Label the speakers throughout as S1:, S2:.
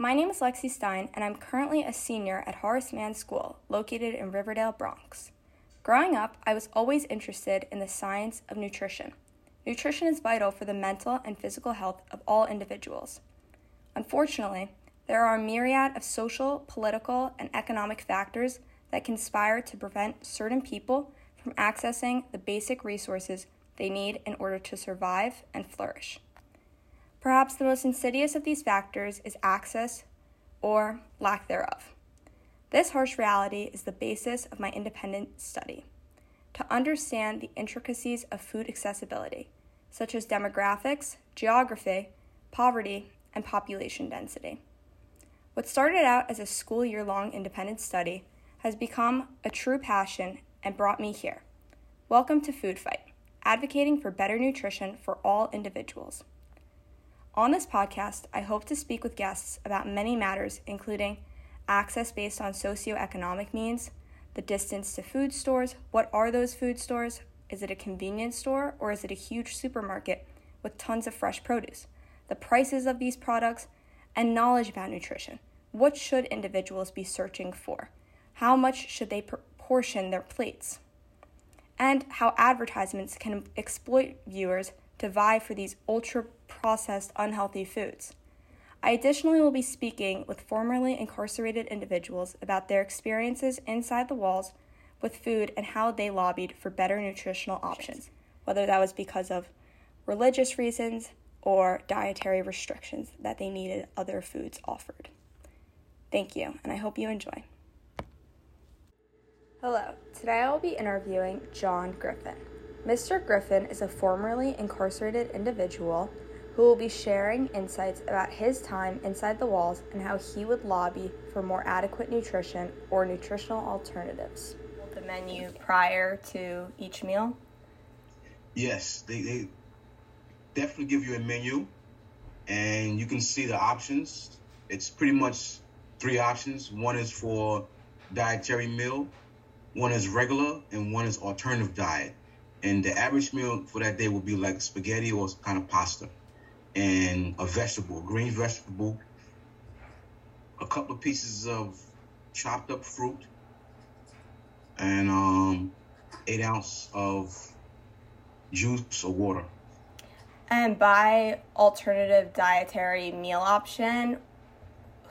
S1: My name is Lexi Stein, and I'm currently a senior at Horace Mann School, located in Riverdale, Bronx. Growing up, I was always interested in the science of nutrition. Nutrition is vital for the mental and physical health of all individuals. Unfortunately, there are a myriad of social, political, and economic factors that conspire to prevent certain people from accessing the basic resources they need in order to survive and flourish. Perhaps the most insidious of these factors is access or lack thereof. This harsh reality is the basis of my independent study. To understand the intricacies of food accessibility, such as demographics, geography, poverty, and population density. What started out as a school year long independent study has become a true passion and brought me here. Welcome to Food Fight, advocating for better nutrition for all individuals. On this podcast, I hope to speak with guests about many matters, including access based on socioeconomic means, the distance to food stores, what are those food stores, is it a convenience store or is it a huge supermarket with tons of fresh produce, the prices of these products, and knowledge about nutrition. What should individuals be searching for? How much should they proportion their plates? And how advertisements can exploit viewers to vie for these ultra processed, unhealthy foods. I additionally will be speaking with formerly incarcerated individuals about their experiences inside the walls with food and how they lobbied for better nutritional options, whether that was because of religious reasons or dietary restrictions that they needed other foods offered. Thank you, and I hope you enjoy. Hello, today I will be interviewing John Griffin. Mr. Griffin is a formerly incarcerated individual who will be sharing insights about his time inside the walls and how he would lobby for more adequate nutrition or nutritional alternatives. The menu prior to each meal?
S2: Yes, they, they definitely give you a menu and you can see the options. It's pretty much three options. One is for dietary meal, one is regular, and one is alternative diet. And the average meal for that day will be like spaghetti or kind of pasta and a vegetable, green vegetable, a couple of pieces of chopped up fruit, and um, eight ounce of juice or water.
S1: And by alternative dietary meal option,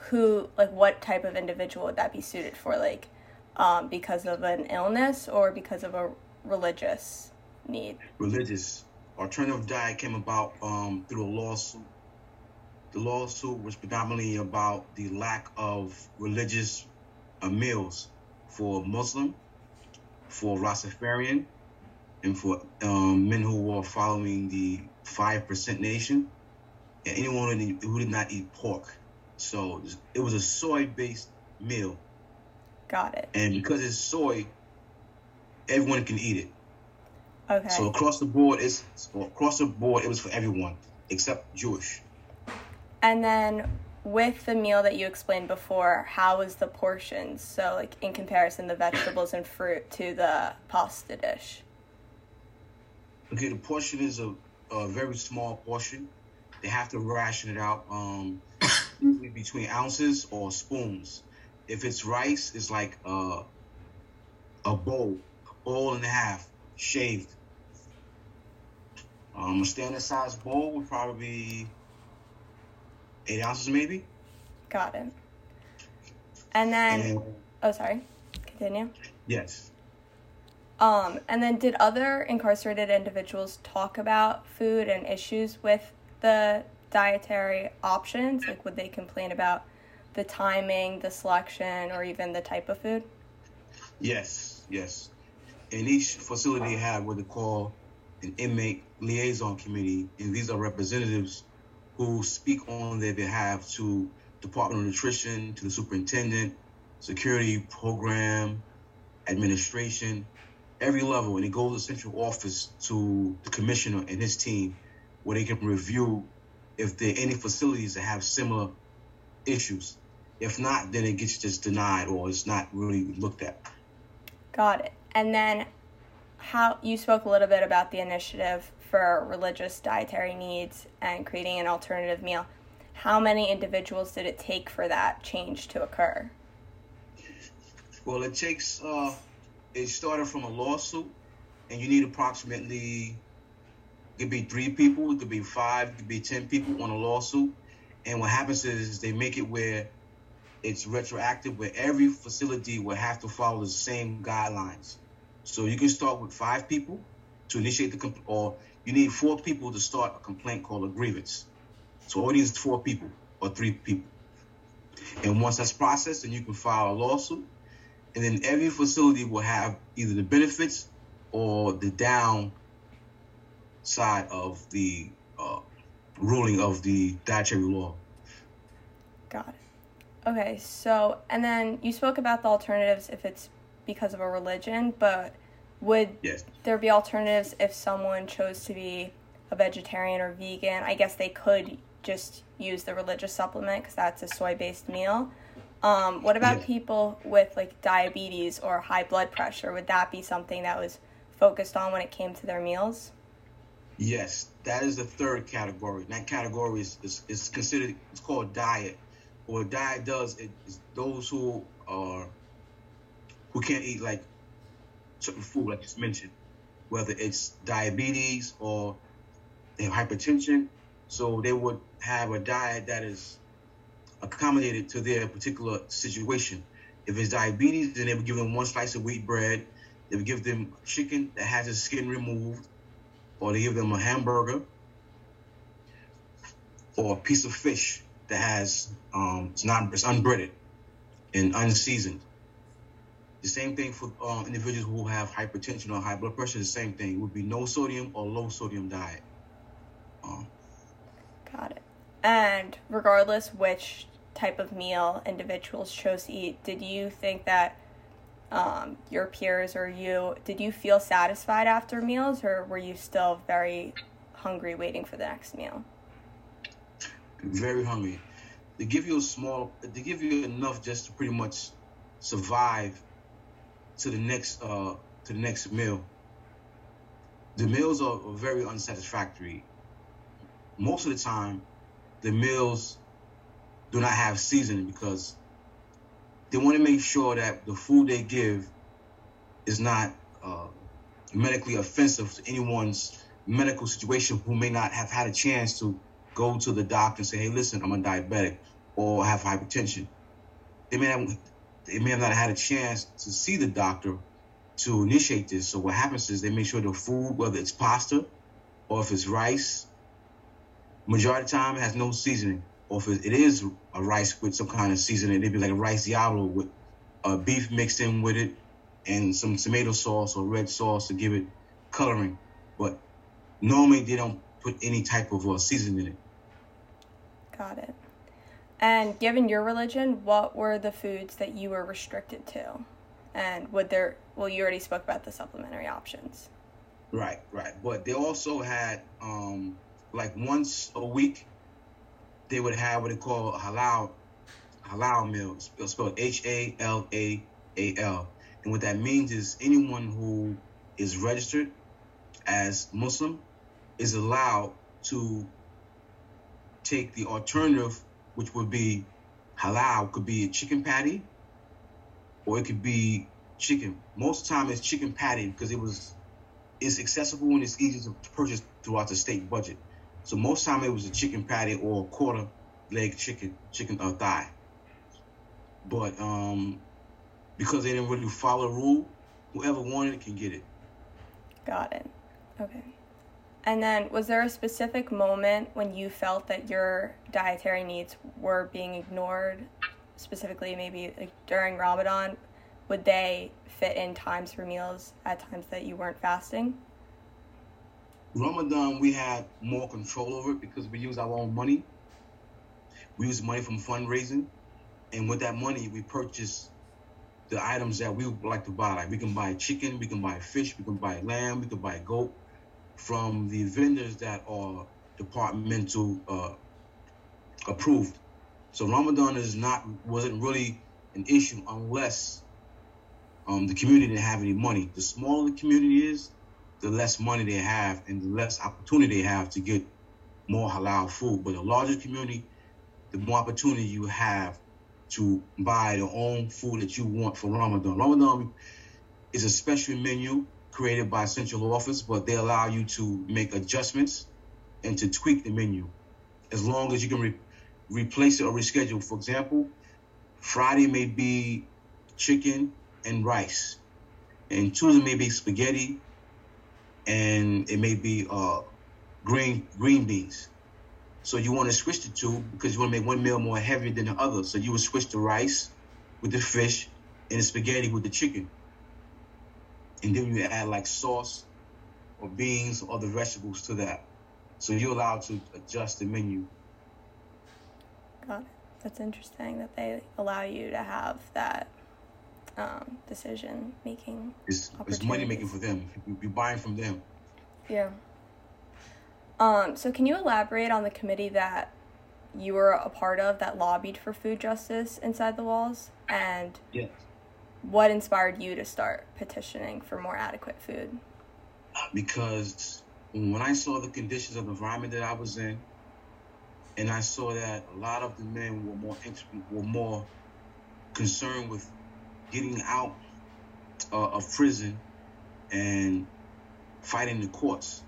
S1: who like what type of individual would that be suited for? Like, um, because of an illness or because of a religious need?
S2: Religious alternative diet came about um, through a lawsuit. The lawsuit was predominantly about the lack of religious uh, meals for Muslim, for Rastafarian, and for um, men who were following the five percent nation, and anyone who did not eat pork. So it was a soy-based meal.
S1: Got it.
S2: And because it's soy, everyone can eat it.
S1: Okay.
S2: So across the board, it's across the board. It was for everyone except Jewish.
S1: And then with the meal that you explained before, how was the portions? So like in comparison, the vegetables and fruit to the pasta dish.
S2: Okay, the portion is a, a very small portion. They have to ration it out um, between ounces or spoons. If it's rice, it's like uh, a bowl, a bowl and a half, shaved um, a standard size bowl would probably be eight ounces, maybe.
S1: Got it. And then, and, oh, sorry. Continue.
S2: Yes.
S1: Um, and then, did other incarcerated individuals talk about food and issues with the dietary options? Like, would they complain about the timing, the selection, or even the type of food?
S2: Yes, yes. And each facility had what they call an inmate liaison committee, and these are representatives who speak on their behalf to Department of Nutrition, to the superintendent, security program, administration, every level, and it goes to central office to the commissioner and his team, where they can review if there are any facilities that have similar issues. If not, then it gets just denied or it's not really looked at.
S1: Got it. And then how you spoke a little bit about the initiative for religious dietary needs and creating an alternative meal.
S3: how many individuals did it take for that change to occur?
S2: Well, it takes, uh, it started from a lawsuit, and you need approximately, it could be three people, it could be five, it could be 10 people on a lawsuit. And what happens is they make it where it's retroactive, where every facility will have to follow the same guidelines. So you can start with five people to initiate the comp- or you need four people to start a complaint called a grievance. So all these four people or three people. And once that's processed, then you can file a lawsuit. And then every facility will have either the benefits or the down side of the uh, ruling of the dietary law.
S3: Got it. Okay, so, and then you spoke about the alternatives if it's because of a religion, but would
S2: Yes.
S3: there be alternatives if someone chose to be a vegetarian or vegan? I guess they could just use the religious supplement because that's a soy based meal. Um, what about
S2: Yes.
S3: people with like diabetes or high blood pressure? Would that be something that was focused on when it came to their meals?
S2: Yes, that is the third category. That category is, is, is considered, it's called diet. What diet does it is those who are, who can't eat like certain food, like you mentioned, whether it's diabetes or they have hypertension. So they would have a diet that is accommodated to their particular situation. If it's diabetes, then they would give them one slice of wheat bread. They would give them chicken that has its skin removed, or they give them a hamburger, or a piece of fish that has um, it's not it's unbreaded and unseasoned. The same thing for um, individuals who have hypertension or high blood pressure. The same thing it would be no sodium or low sodium diet. Um,
S3: Got it. And regardless which type of meal individuals chose to eat, did you think that um, your peers or you, did you feel satisfied after meals or were you still very hungry waiting for the next meal?
S2: very hungry. They give you a small, they give you enough just to pretty much survive to the next uh to the next meal. The meals are, very unsatisfactory. Most of the time, the meals do not have seasoning because they want to make sure that the food they give is not uh, medically offensive to anyone's medical situation who may not have had a chance to go to the doctor and say, "Hey, listen, I'm a diabetic or have hypertension." They may have they may have not had a chance to see the doctor to initiate this. So what happens is they make sure the food, whether it's pasta or if it's rice, majority of the time has no seasoning. Or if it is a rice with some kind of seasoning, it'd be like a rice diablo with uh, beef mixed in with it and some tomato sauce or red sauce to give it coloring. But normally they don't put any type of uh, seasoning in it.
S3: Got it. And given your religion, what were the foods that you were restricted to? And would there, well, you already spoke about the supplementary options.
S2: Right, right. But they also had um like once a week they would have what they call halal halal meals. It's spelled H A L A A L. And what that means is anyone who is registered as Muslim is allowed to take the alternative, which would be halal, could be a chicken patty, or it could be chicken. Most time, it's chicken patty because it was it's accessible and it's easy to purchase throughout the state budget. So most time it was a chicken patty or a quarter leg chicken, chicken uh, thigh. But um, because they didn't really follow the rule, whoever wanted it can get it.
S3: Got it. Okay. And then, was there a specific moment when you felt that your dietary needs were being ignored? Specifically, maybe like during Ramadan, would they fit in times for meals at times that you weren't fasting?
S2: Ramadan, we had more control over it because we use our own money. We use money from fundraising, and with that money, we purchase the items that we would like to buy. Like we can buy chicken, we can buy fish, we can buy lamb, we can buy goat from the vendors that are departmental uh, approved. So Ramadan is not wasn't really an issue unless um, the community didn't have any money. The smaller the community is, the less money they have and the less opportunity they have to get more halal food. But the larger community, the more opportunity you have to buy the own food that you want for Ramadan. Ramadan is a special menu created by central office, but they allow you to make adjustments and to tweak the menu as long as you can re- replace it or reschedule. For example, Friday may be chicken and rice, and Tuesday may be spaghetti, and it may be uh, green green beans. So you want to switch the two because you want to make one meal more heavy than the other. So you would switch the rice with the fish and the spaghetti with the chicken. And then you add like sauce or beans or other vegetables to that. So you're allowed to adjust the menu.
S3: Got it. That's interesting that they allow you to have that um, decision making.
S2: It's, it's money making for them. You're buying from them.
S3: Yeah. Um, so, can you elaborate on the committee that you were a part of that lobbied for food justice inside the walls, and
S2: yes.
S3: What inspired you to start petitioning for more adequate food?
S2: Because when I saw the conditions of the environment that I was in, and I saw that a lot of the men were more were more concerned with getting out uh, of prison and fighting the courts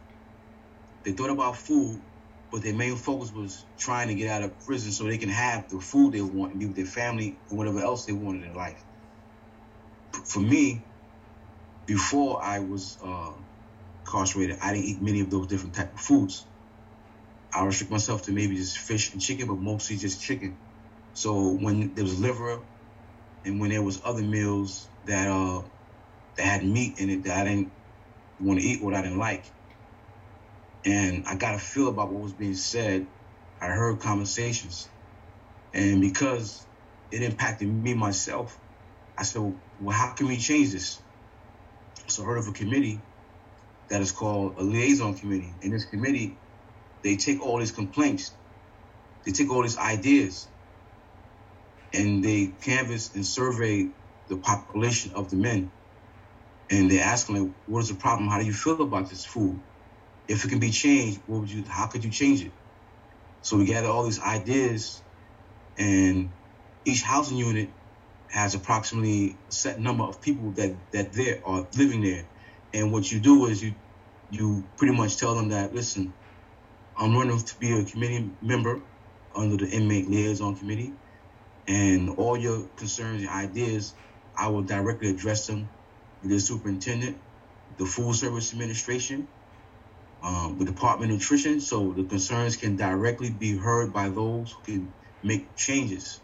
S2: they thought about food, but their main focus was trying to get out of prison so they can have the food they want and be with their family and whatever else they wanted in life. For me, before I was uh, incarcerated, I didn't eat many of those different type of foods. I restrict myself to maybe just fish and chicken, but mostly just chicken. So when there was liver, and when there was other meals that uh that had meat in it that I didn't want to eat, what I didn't like, and I got a feel about what was being said. I heard conversations. And because it impacted me myself, I said, well, how can we change this? So I heard of a committee that is called a liaison committee. In this committee, they take all these complaints, they take all these ideas, and they canvass and survey the population of the men. And they ask them, what is the problem? How do you feel about this food? if it can be changed, what would you? How could you change it? So we gather all these ideas, and each housing unit has approximately a set number of people that that there are living there. And what you do is you you pretty much tell them that listen, I'm running to be a committee member under the inmate liaison committee, and all your concerns and ideas, I will directly address them with the superintendent, the Food Service Administration, um, the Department of Nutrition, so the concerns can directly be heard by those who can make changes.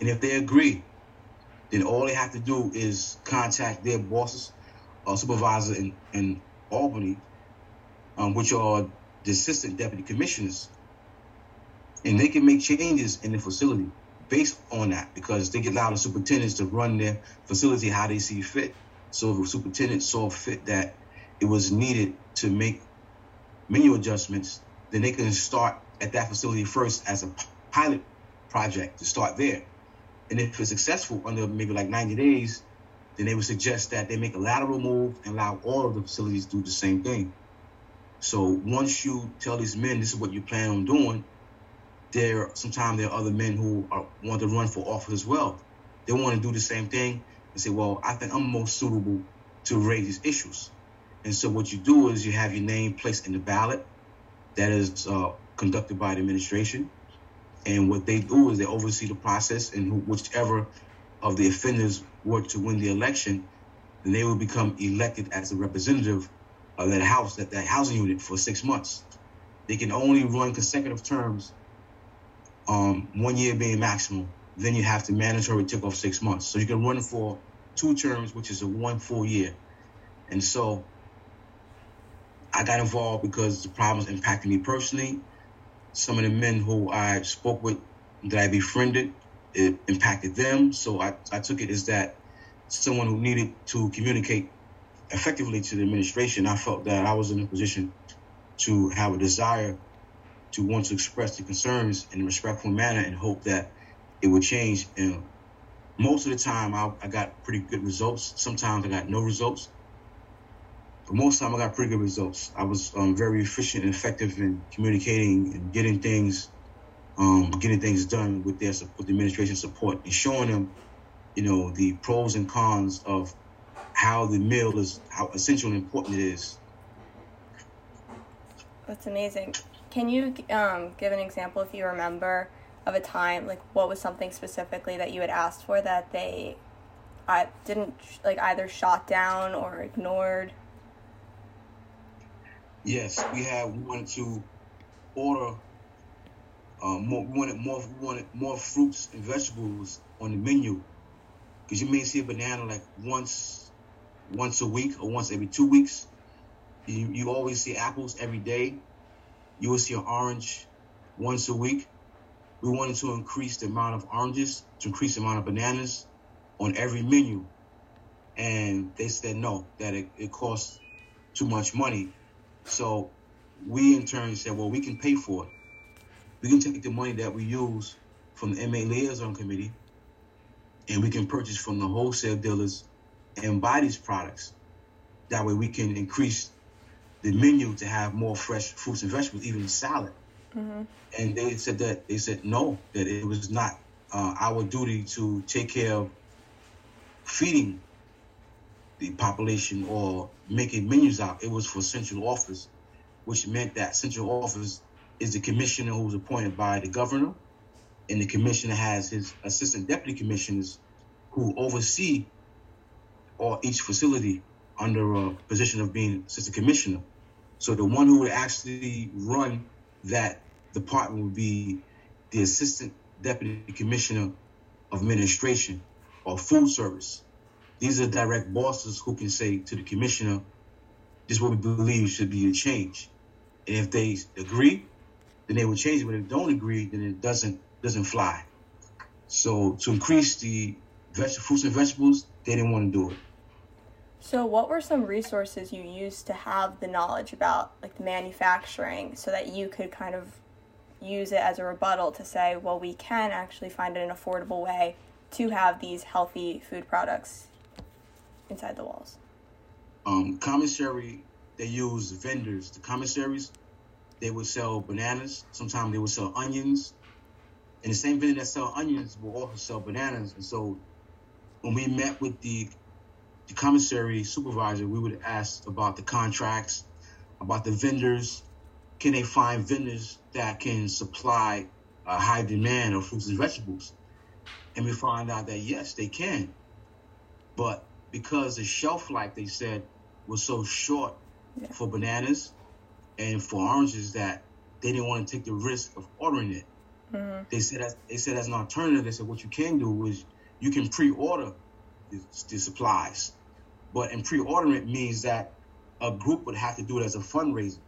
S2: And if they agree, then all they have to do is contact their bosses or supervisor in, in Albany, um, which are the assistant deputy commissioners, and they can make changes in the facility based on that because they get allow the superintendents to run their facility how they see fit. So if the superintendent saw fit that it was needed to make menu adjustments, then they can start at that facility first as a pilot project to start there. And if it's successful under maybe like 90 days, then they would suggest that they make a lateral move and allow all of the facilities to do the same thing. So once you tell these men this is what you plan on doing, there sometimes there are other men who are, want to run for office as well. They want to do the same thing and say, well, I think I'm most suitable to raise these issues. And so what you do is you have your name placed in the ballot that is uh, conducted by the administration. And what they do is they oversee the process, and whichever of the offenders were to win the election, then they will become elected as a representative of that house, that, that housing unit for six months. They can only run consecutive terms, um, one year being maximum. Then you have to mandatory take off six months. So you can run for two terms, which is a one full year. And so I got involved because the problems impacted me personally. Some of the men who I spoke with that I befriended, it impacted them. So I, I took it as that someone who needed to communicate effectively to the administration, I felt that I was in a position to have a desire to want to express the concerns in a respectful manner and hope that it would change. And most of the time, I, I got pretty good results. Sometimes I got no results. But most of the time, I got pretty good results. I was um, very efficient and effective in communicating and getting things um, getting things done with their with the administration support and showing them, you know, the pros and cons of how the meal is, how essential and important it is.
S3: That's amazing. Can you um, give an example, if you remember, of a time like what was something specifically that you had asked for that they I didn't like either shot down or ignored?
S2: Yes, we had we wanted to order uh, more. We wanted more. We wanted more fruits and vegetables on the menu because you may see a banana like once, once a week or once every two weeks. You you always see apples every day. You will see an orange once a week. We wanted to increase the amount of oranges, to increase the amount of bananas on every menu. And they said no, that it, it costs too much money. So we in turn said, well, we can pay for it. We can take the money that we use from the Inmate Liaison Committee and we can purchase from the wholesale dealers and buy these products. That way we can increase the menu to have more fresh fruits and vegetables, even salad. Mm-hmm. And they said that they said no, that it was not uh, our duty to take care of feeding the population or making menus out. It was for central office, which meant that central office is the commissioner who's appointed by the governor, and the commissioner has his assistant deputy commissioners who oversee or each facility under a position of being assistant commissioner. So the one who would actually run that department would be the assistant deputy commissioner of administration or food service. These are direct bosses who can say to the commissioner, this is what we believe should be a change. And if they agree, then they will change it. But if they don't agree, then it doesn't doesn't fly. So to increase the veg- fruits and vegetables, they didn't want to do it.
S3: So, what were some resources you used to have the knowledge about like the manufacturing, so that you could kind of use it as a rebuttal to say, well, we can actually find an affordable way to have these healthy food products inside the walls?
S2: Um, commissary, they use vendors. The commissaries, they would sell bananas. Sometimes they would sell onions. And the same vendor that sell onions will also sell bananas. And so when we met with the the commissary supervisor, we would ask about the contracts, about the vendors. Can they find vendors that can supply a high demand of fruits and vegetables? And we find out that yes, they can. But because the shelf life, they said, was so short yeah. for bananas and for oranges that they didn't want to take the risk of ordering it. Mm-hmm. They said as, they said as an alternative, they said what you can do is you can pre-order the, the supplies. But in pre-ordering it means that a group would have to do it as a fundraiser.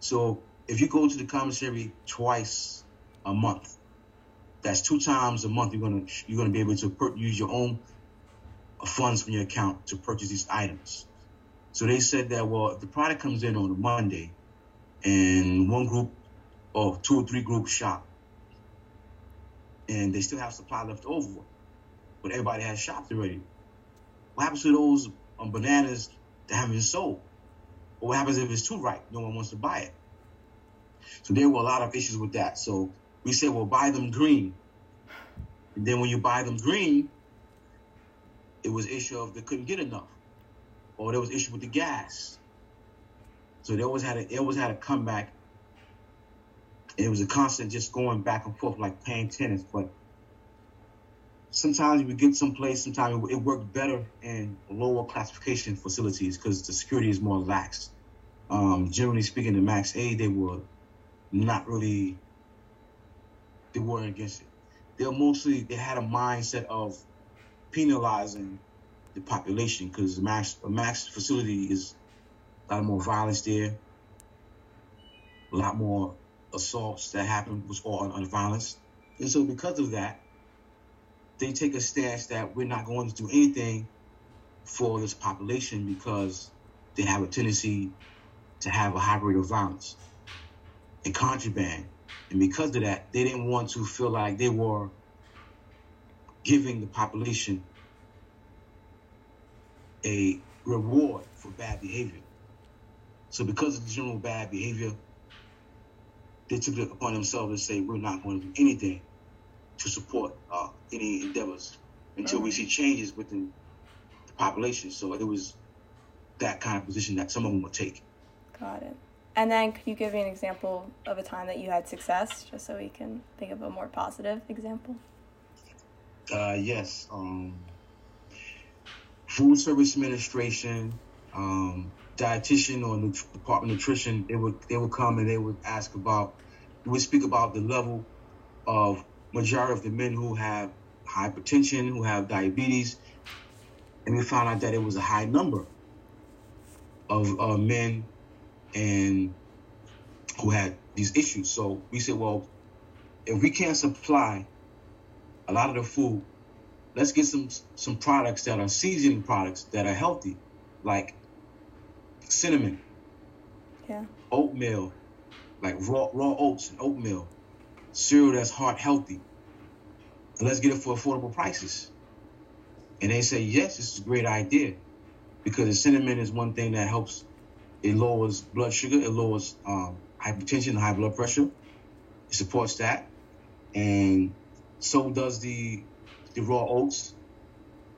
S2: So if you go to the commissary twice a month, that's two times a month. You're gonna you're gonna be able to per- use your own funds from your account to purchase these items. So they said that well, if the product comes in on a Monday, and one group or two or three groups shop, and they still have supply left over, but everybody has shopped already. What happens to those um, bananas that haven't been sold? Or what happens if it's too ripe? No one wants to buy it. So there were a lot of issues with that. So we said, well, buy them green. And then when you buy them green, it was issue of they couldn't get enough, or there was issue with the gas. So they always had a, they always had a comeback. It was a constant just going back and forth like playing tennis, but sometimes we get someplace, sometimes it, it worked better in lower classification facilities because the security is more lax. Um, generally speaking, the max A, they were not really, they weren't against it. They were mostly, they had a mindset of penalizing the population because the max, max facility is a lot more violence there, a lot more assaults that happen was all on, on violence. And so because of that, they take a stance that we're not going to do anything for this population because they have a tendency to have a high rate of violence and contraband. And because of that, they didn't want to feel like they were giving the population a reward for bad behavior. So because of the general bad behavior, they took it upon themselves to say we're not going to do anything to support uh, any endeavors until we see changes within the population. So it was that kind of position that some of them would take.
S3: Got it. And then could you give me an example of a time that you had success, just so we can think of a more positive example?
S2: Uh, yes. Um, Food Service Administration, um, dietitian or nut- Department of Nutrition, they would they would come and they would ask about, we would speak about the level of majority of the men who have hypertension, who have diabetes, and we found out that it was a high number of uh, men and who had these issues. So we said, well, if we can't supply a lot of the food, let's get some some products that are seasoning products that are healthy, like cinnamon,
S3: Yeah.
S2: oatmeal, like raw raw oats and oatmeal, cereal that's heart healthy. And let's get it for affordable prices. And they say, yes, this is a great idea. Because the cinnamon is one thing that helps it lowers blood sugar, it lowers um, hypertension, high blood pressure. It supports that. And so does the the raw oats.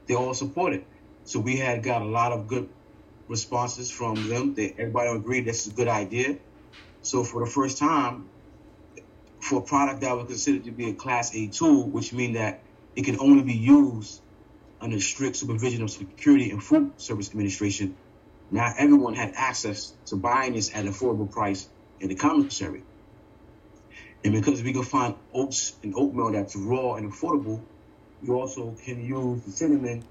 S2: They all support it. So we had got a lot of good responses from them. They, everybody agreed this is a good idea. So for the first time, for a product that was considered to be a class A tool, which means that it can only be used under strict supervision of Security and Food Service Administration, now everyone had access to buying this at an affordable price in the commissary. And because we can find oats and oatmeal that's raw and affordable, you also can use the cinnamon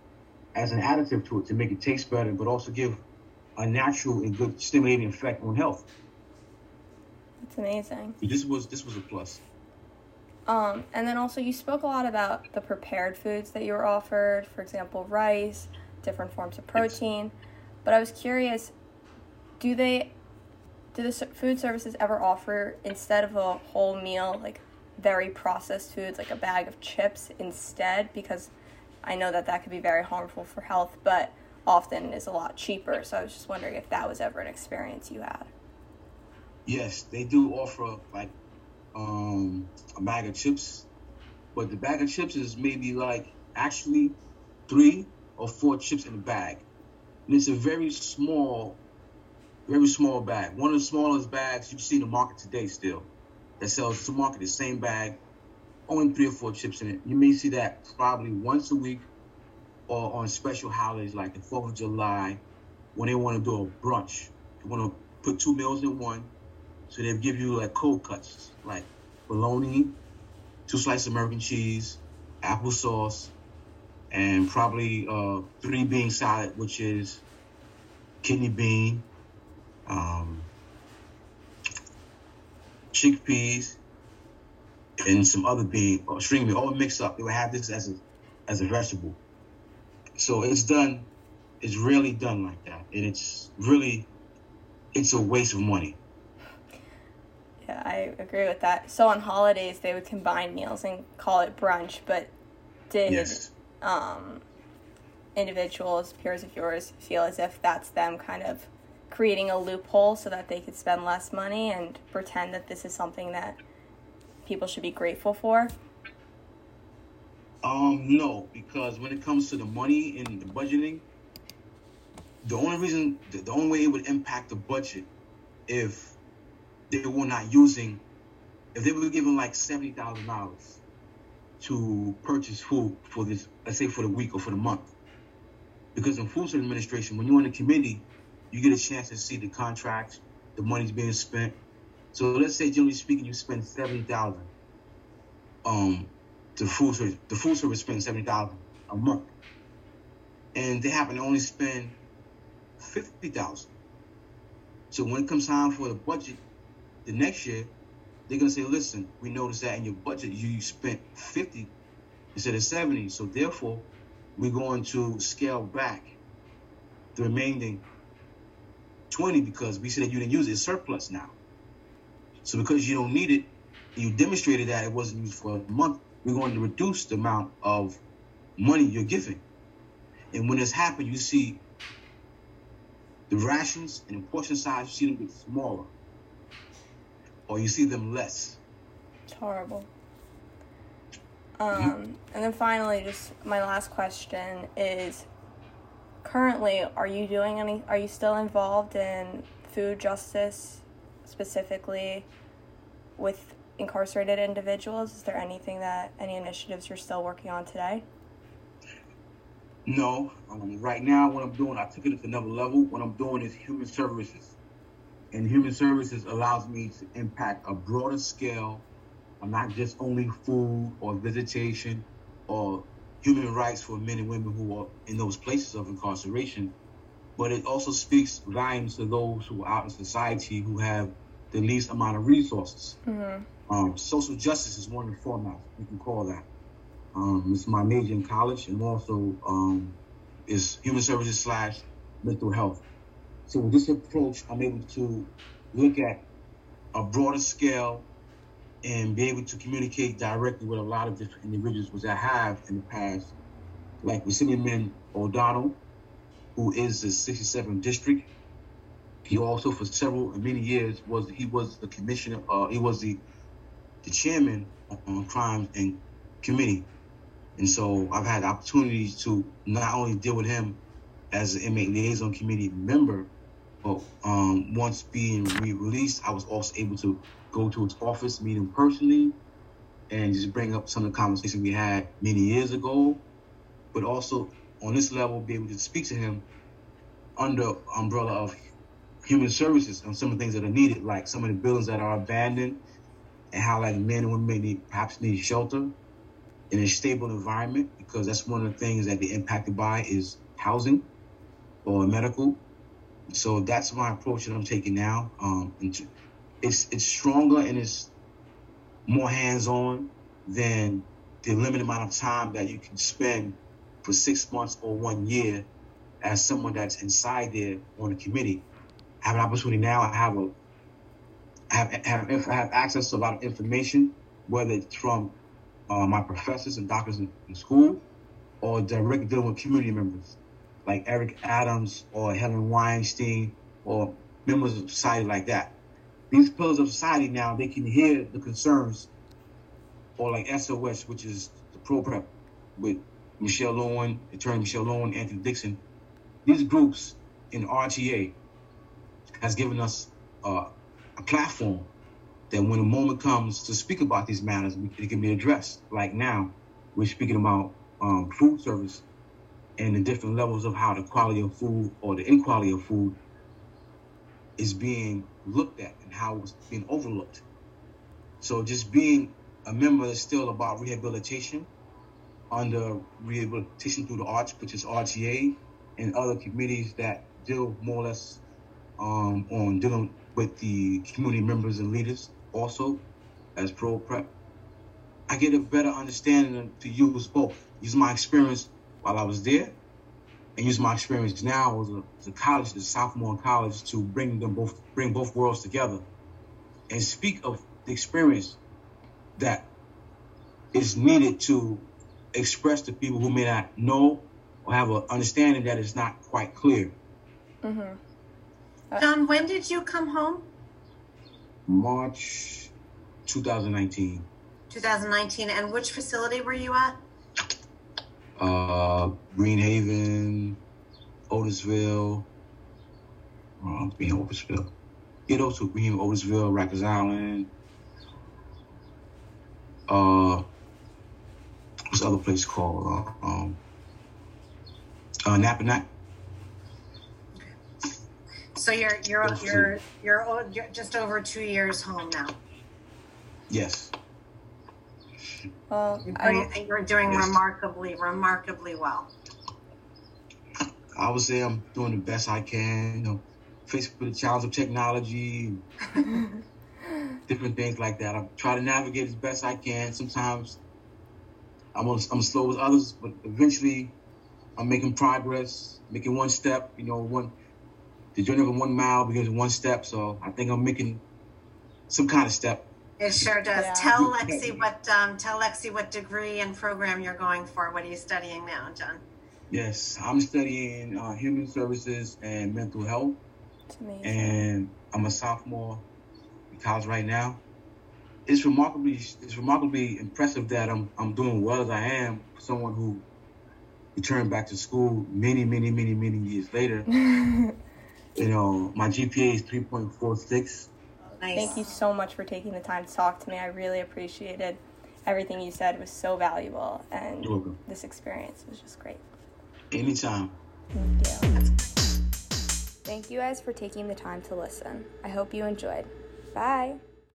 S2: as an additive to it to make it taste better, but also give a natural and good stimulating effect on health.
S3: That's amazing.
S2: So this was this was a plus.
S3: Um, and then also you spoke a lot about the prepared foods that you were offered, for example, rice, different forms of protein. But I was curious, do they, do the food services ever offer instead of a whole meal like very processed foods like a bag of chips instead? Because I know that that could be very harmful for health, but often is a lot cheaper. So I was just wondering if that was ever an experience you had.
S2: Yes, they do offer like um, a bag of chips, but the bag of chips is maybe like actually three or four chips in a bag, and it's a very small, very small bag. One of the smallest bags you see in the market today still that sells to market. The same bag, only three or four chips in it. You may see that probably once a week or on special holidays like the Fourth of July when they want to do a brunch. They want to put two meals in one. So they give you like cold cuts, like bologna, two slices of American cheese, applesauce, and probably uh, three bean salad, which is kidney bean, um, chickpeas, and some other bean or string bean, all mixed up. They would have this as a as a vegetable. So it's done. It's really done like that, and it's really it's a waste of money.
S3: Yeah, I agree with that. So on holidays, they would combine meals and call it brunch, but did
S2: Yes.
S3: um, individuals, peers of yours, feel as if that's them kind of creating a loophole so that they could spend less money and pretend that this is something that people should be grateful for?
S2: Um, no, because when it comes to the money and the budgeting, the only reason, the, only way it would impact the budget if they were not using, if they were given like seventy thousand dollars to purchase food for this, let's say for the week or for the month, because in food administration, when you're on the committee, you get a chance to see the contracts, the money's being spent. So let's say, generally speaking, you spend seventy thousand. Um, the food service, the food service spends seventy thousand a month, and they happen to only spend fifty thousand. So when it comes time for the budget, the next year, they're gonna say, "Listen, we noticed that in your budget you spent fifty instead of seventy, so therefore we're going to scale back the remaining twenty because we said that you didn't use it, it's surplus now. So because you don't need it, you demonstrated that it wasn't used for a month, we're going to reduce the amount of money you're giving. And when this happens, you see the rations and the portion size, you see them get smaller. or you see them less.
S3: It's horrible. Um, and then finally, just my last question is: Currently, are you doing any? Are you still involved in food justice, specifically with incarcerated individuals? Is there anything that any initiatives you're still working on today?
S2: No. Um, right now, what I'm doing, I took it to another level. What I'm doing is human services. And human services allows me to impact a broader scale, not just only food or visitation or human rights for men and women who are in those places of incarceration, but it also speaks volumes to those who are out in society who have the least amount of resources. Mm-hmm. Um, social justice is one of the formats you can call that. Um, it's my major in college, and also um, is human services slash mental health. So with this approach, I'm able to look at a broader scale and be able to communicate directly with a lot of different individuals, which I have in the past, like with Assemblyman O'Donnell, who is the 67th district. He also, for several many years, was he was the commissioner. Uh, he was the the chairman on crimes and committee, and so I've had opportunities to not only deal with him as an inmate liaison committee member, but um, once being re-released, I was also able to go to his office, meet him personally, and just bring up some of the conversation we had many years ago. But also on this level, be able to speak to him under umbrella of human services on some of the things that are needed, like some of the buildings that are abandoned, and how like men and women need, perhaps need shelter in a stable environment, because that's one of the things that they're impacted by is housing or medical. So that's my approach that I'm taking now. Um, it's it's stronger and it's more hands-on than the limited amount of time that you can spend for six months or one year as someone that's inside there on a committee. I have an opportunity now. I have a have have, have access to a lot of information, whether it's from uh, my professors and doctors in, in school, or directly dealing with community members like Eric Adams or Helen Weinstein or members of society like that these pillars of society now they can hear the concerns or like SOS, which is the pro prep with Michelle Lowen, attorney Michelle Lowen, Anthony Dixon. These groups in RTA has given us uh, a platform that when a moment comes to speak about these matters, it can be addressed. Like now, we're speaking about um, food service and the different levels of how the quality of food or the inequality of food is being looked at and how it's being overlooked. So just being a member is still about rehabilitation under rehabilitation through the arts, which is RTA and other committees that deal more or less um, on dealing with the community members and leaders also as pro prep. I get a better understanding to use both. Use my experience while I was there and use my experience now as a, as a college, as a sophomore in college, to bring them both, bring both worlds together, and speak of the experience that is needed to express to people who may not know or have an understanding that is not quite clear.
S4: Mm-hmm. Uh, John, when did you come home?
S2: March 2019.
S4: 2019, and which facility were you at?
S2: Uh, Greenhaven, Otisville, uh, Green Otisville. Yeah, those two, Green Otisville, Rikers Island. Uh, what's the other place called? Uh, um, uh, Napanoch.
S4: So you're you're you're, you're you're just over two years home now.
S2: Yes.
S4: Well, you're, you're doing yes. remarkably, remarkably well.
S2: I would say I'm doing the best I can. You know, faced with the challenge of technology, different things like that. I try to navigate as best I can. Sometimes I'm I'm slow with others, but eventually I'm making progress, making one step. You know, one the journey of one mile begins with one step. So I think I'm making some kind of step.
S4: It sure does. Yeah. Tell Lexi what um, tell Lexi what degree and program you're going for. What are you studying now, John?
S2: Yes, I'm studying uh, human services and mental health. And I'm a sophomore in college right now. It's remarkably it's remarkably impressive that I'm I'm doing well as I am for someone who returned back to school many many many many years later. you know, my GPA is three point four six.
S3: Nice. Thank you so much for taking the time to talk to me. I really appreciated everything you said was so valuable and this experience was just great.
S2: Anytime.
S3: Thank you. Thank you guys for taking the time to listen. I hope you enjoyed. Bye.